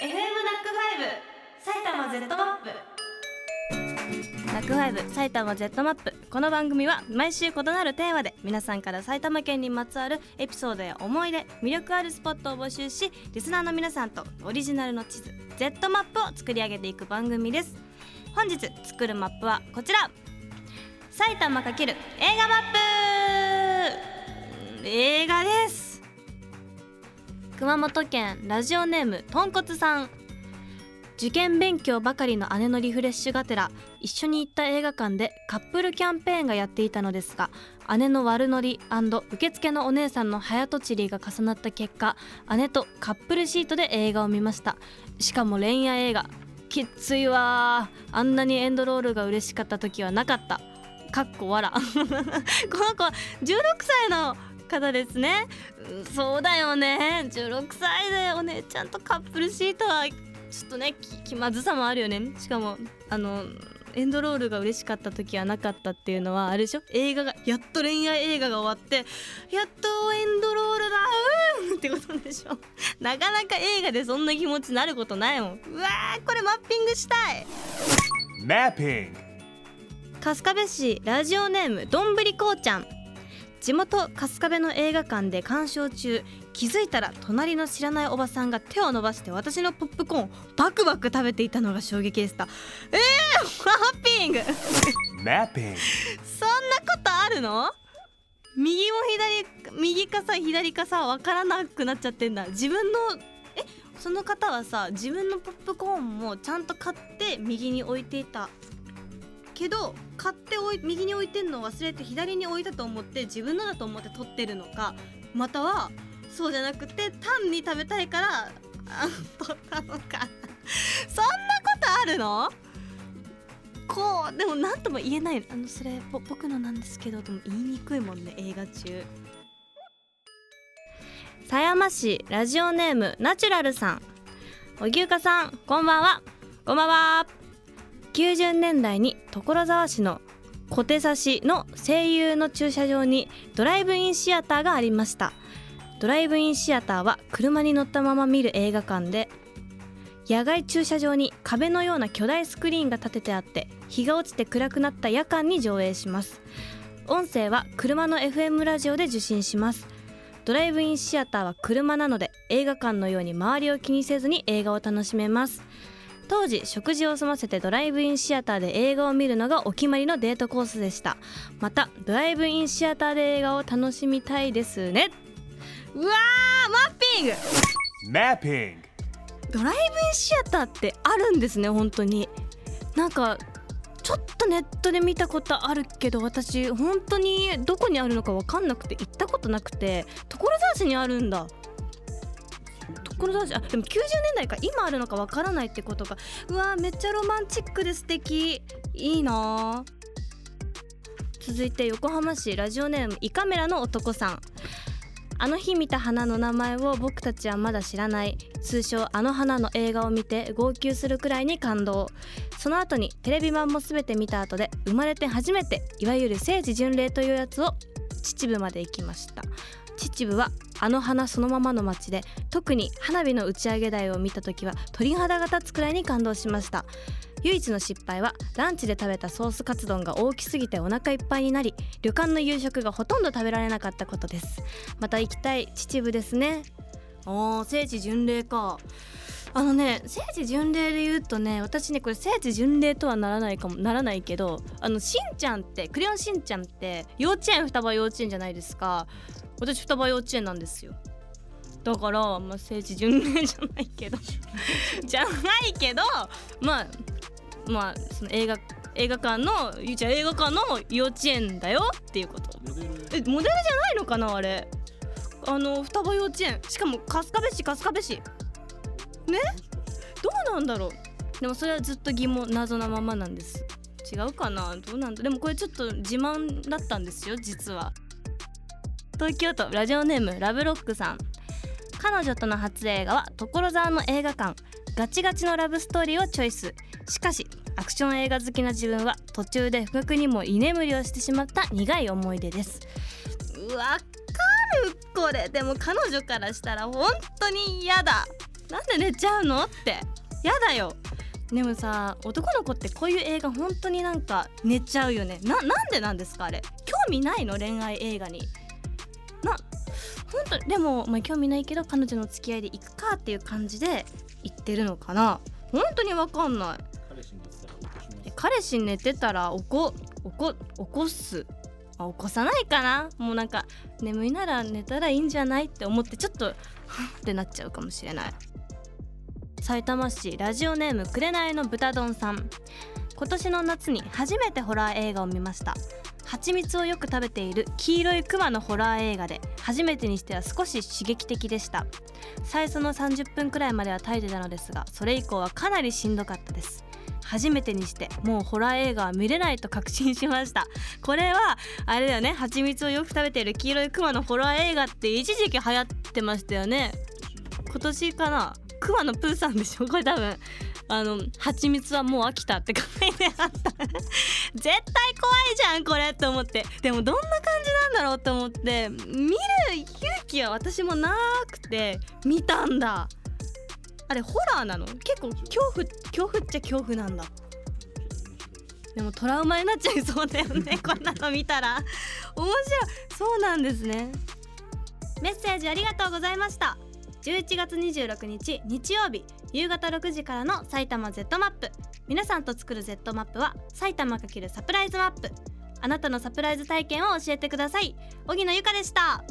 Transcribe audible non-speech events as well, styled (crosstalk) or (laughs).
FM NACK5 埼玉 Z マップ NACK5 埼玉 Z マップこの番組は毎週異なるテーマで皆さんから埼玉県にまつわるエピソードや思い出魅力あるスポットを募集しリスナーの皆さんとオリジナルの地図 Z マップを作り上げていく番組です。本日作るマップはこちら。埼玉×映画マップ。映画です。熊本県ラジオネームとんこつさん。受験勉強ばかりの姉のリフレッシュがてら一緒に行った映画館でカップルキャンペーンがやっていたのですが姉の悪ノリ受付のお姉さんの早とちりが重なった結果姉とカップルシートで映画を見ました。しかも恋愛映画。きっついわあんなにエンドロールが嬉しかった時はなかった。かっこわら (laughs) この子16歳の方ですね。そうだよね。16歳でお姉ちゃんとカップルシートはちょっとね気まずさもあるよね。しかもあのエンドロールが嬉しかった時はなかったっていうのはあれでしょ。映画がやっと恋愛映画が終わってやっとエンドロールだうんってことでしょ。(laughs) なかなか映画でそんな気持ちになることないもん。うわーこれマッピングしたい。Mapping. 春日部市ラジオネームどんぶりこうちゃん地元春日部の映画館で鑑賞中気づいたら隣の知らないおばさんが手を伸ばして私のポップコーンバクバク食べていたのが衝撃でした。えー、マッピング。Mapping (laughs) そんなことあるの？右も左右かさ左かさ分からなくなっちゃってんだ。自分のえ？その方はさ自分のポップコーンもちゃんと買って右に置いていた。けど買っておい右に置いてんのを忘れて左に置いたと思って自分のだと思って取ってるのかまたはそうじゃなくて単に食べたいからあ取ったのかそんなことあるの？こうでも何とも言えない。あのそれ僕のなんですけどとも言いにくいもんね映画中。狭山市ラジオネームナチュラルさん。おぎゅうかさんこんばんは。こんばんは。90年代に所沢市の小手差しの声優の駐車場にドライブインシアターがありました。ドライブインシアターは車に乗ったまま見る映画館で野外駐車場に壁のような巨大スクリーンが立ててあって日が落ちて暗くなった夜間に上映します。音声は車の FM ラジオで受信します。ドライブインシアターは車なので映画館のように周りを気にせずに映画を楽しめます。当時食事を済ませてドライブインシアターで映画を見るのがお決まりのデートコースでした。またドライブインシアターで映画を楽しみたいですね。うわーマッピング！Mapping ドライブインシアターってあるんですね本当に。なんかちょっとネットで見たことあるけど私本当にどこにあるのか分かんなくて行ったことなくて所沢市にあるんだ所沢市あでも90年代か今あるのか分からないってことか。うわめっちゃロマンチックで素敵。いいなー。続いて横浜市ラジオネーム胃カメラの男さん。あの日見た花の名前を僕たちはまだ知らない。通称あの花の映画を見て号泣するくらいに感動。その後にテレビ版も全て見た後で生まれて初めていわゆる聖地巡礼というやつを秩父まで行きました。秩父はあの花そのままの街で特に花火の打ち上げ台を見た時は鳥肌が立つくらいに感動しました。唯一の失敗はランチで食べたソースカツ丼が大きすぎてお腹いっぱいになり旅館の夕食がほとんど食べられなかったことです。また行きたい秩父ですね。おー聖地巡礼か。あのね聖地巡礼で言うとね私ねこれ聖地巡礼とはならないかもならないけどあのしんちゃんってクレヨンしんちゃんって幼稚園双葉幼稚園じゃないですか。私双葉幼稚園なんですよ。だからまあ聖地巡礼じゃないけど (laughs) じゃないけどまあまあその映画映画館のゆうちゃん映画館の幼稚園だよっていうこと。えモデルじゃないのかなあれ。あの双葉幼稚園。しかも春日部市春日部市ね。どうなんだろう。でもそれはずっと疑問謎なままなんです。違うかな。どうなんだでもこれちょっと自慢だったんですよ実は。東京都ラジオネームラブロックさん。彼女との初映画は所沢の映画館。ガチガチのラブストーリーをチョイス。しかしアクション映画好きな自分は途中で不覚にも居眠りをしてしまった苦い思い出です。わかるこれ。でも彼女からしたら本当に嫌だ。なんで寝ちゃうのって。やだよ。でもさ男の子ってこういう映画本当になんか寝ちゃうよね。ななんでなんですかあれ。興味ないの？恋愛映画に。な本当でも、まあ、興味ないけど彼女の付き合いで行くかっていう感じで言ってるのかな。本当にわかんない。彼氏に寝てたら起こ起こ起こす？あ起こさないかな。もうなんか眠いなら寝たらいいんじゃないって思ってちょっとはっってなっちゃうかもしれない埼玉市ラジオネームくれないの豚丼さん。今年の夏に初めてホラー映画を見ました。蜂蜜をよく食べている黄色いクマのホラー映画で初めてにしては少し刺激的でした。最初の30分くらいまでは耐えてたのですがそれ以降はかなりしんどかったです。初めてにしてもうホラー映画は見れないと確信しました。これはあれだよね蜂蜜をよく食べている黄色いクマのホラー映画って一時期流行ってましたよね。今年かな。クマのプーさんでしょこれ多分あの蜂蜜はもう飽きたって書いてあった。(laughs) 絶対怖いじゃんこれって思って。でもどんな感じなんだろうって思って。見る勇気は私もなくて見たんだ。あれホラーなの？結構恐怖恐怖っちゃ恐怖なんだ。でもトラウマになっちゃいそうだよね。(laughs) こんなの見たら。面白い。そうなんですね。メッセージありがとうございました。11月26日日曜日夕方6時からの埼玉 Z マップ。皆さんと作る Z マップは埼玉×サプライズマップ。あなたのサプライズ体験を教えてください。荻野由香でした。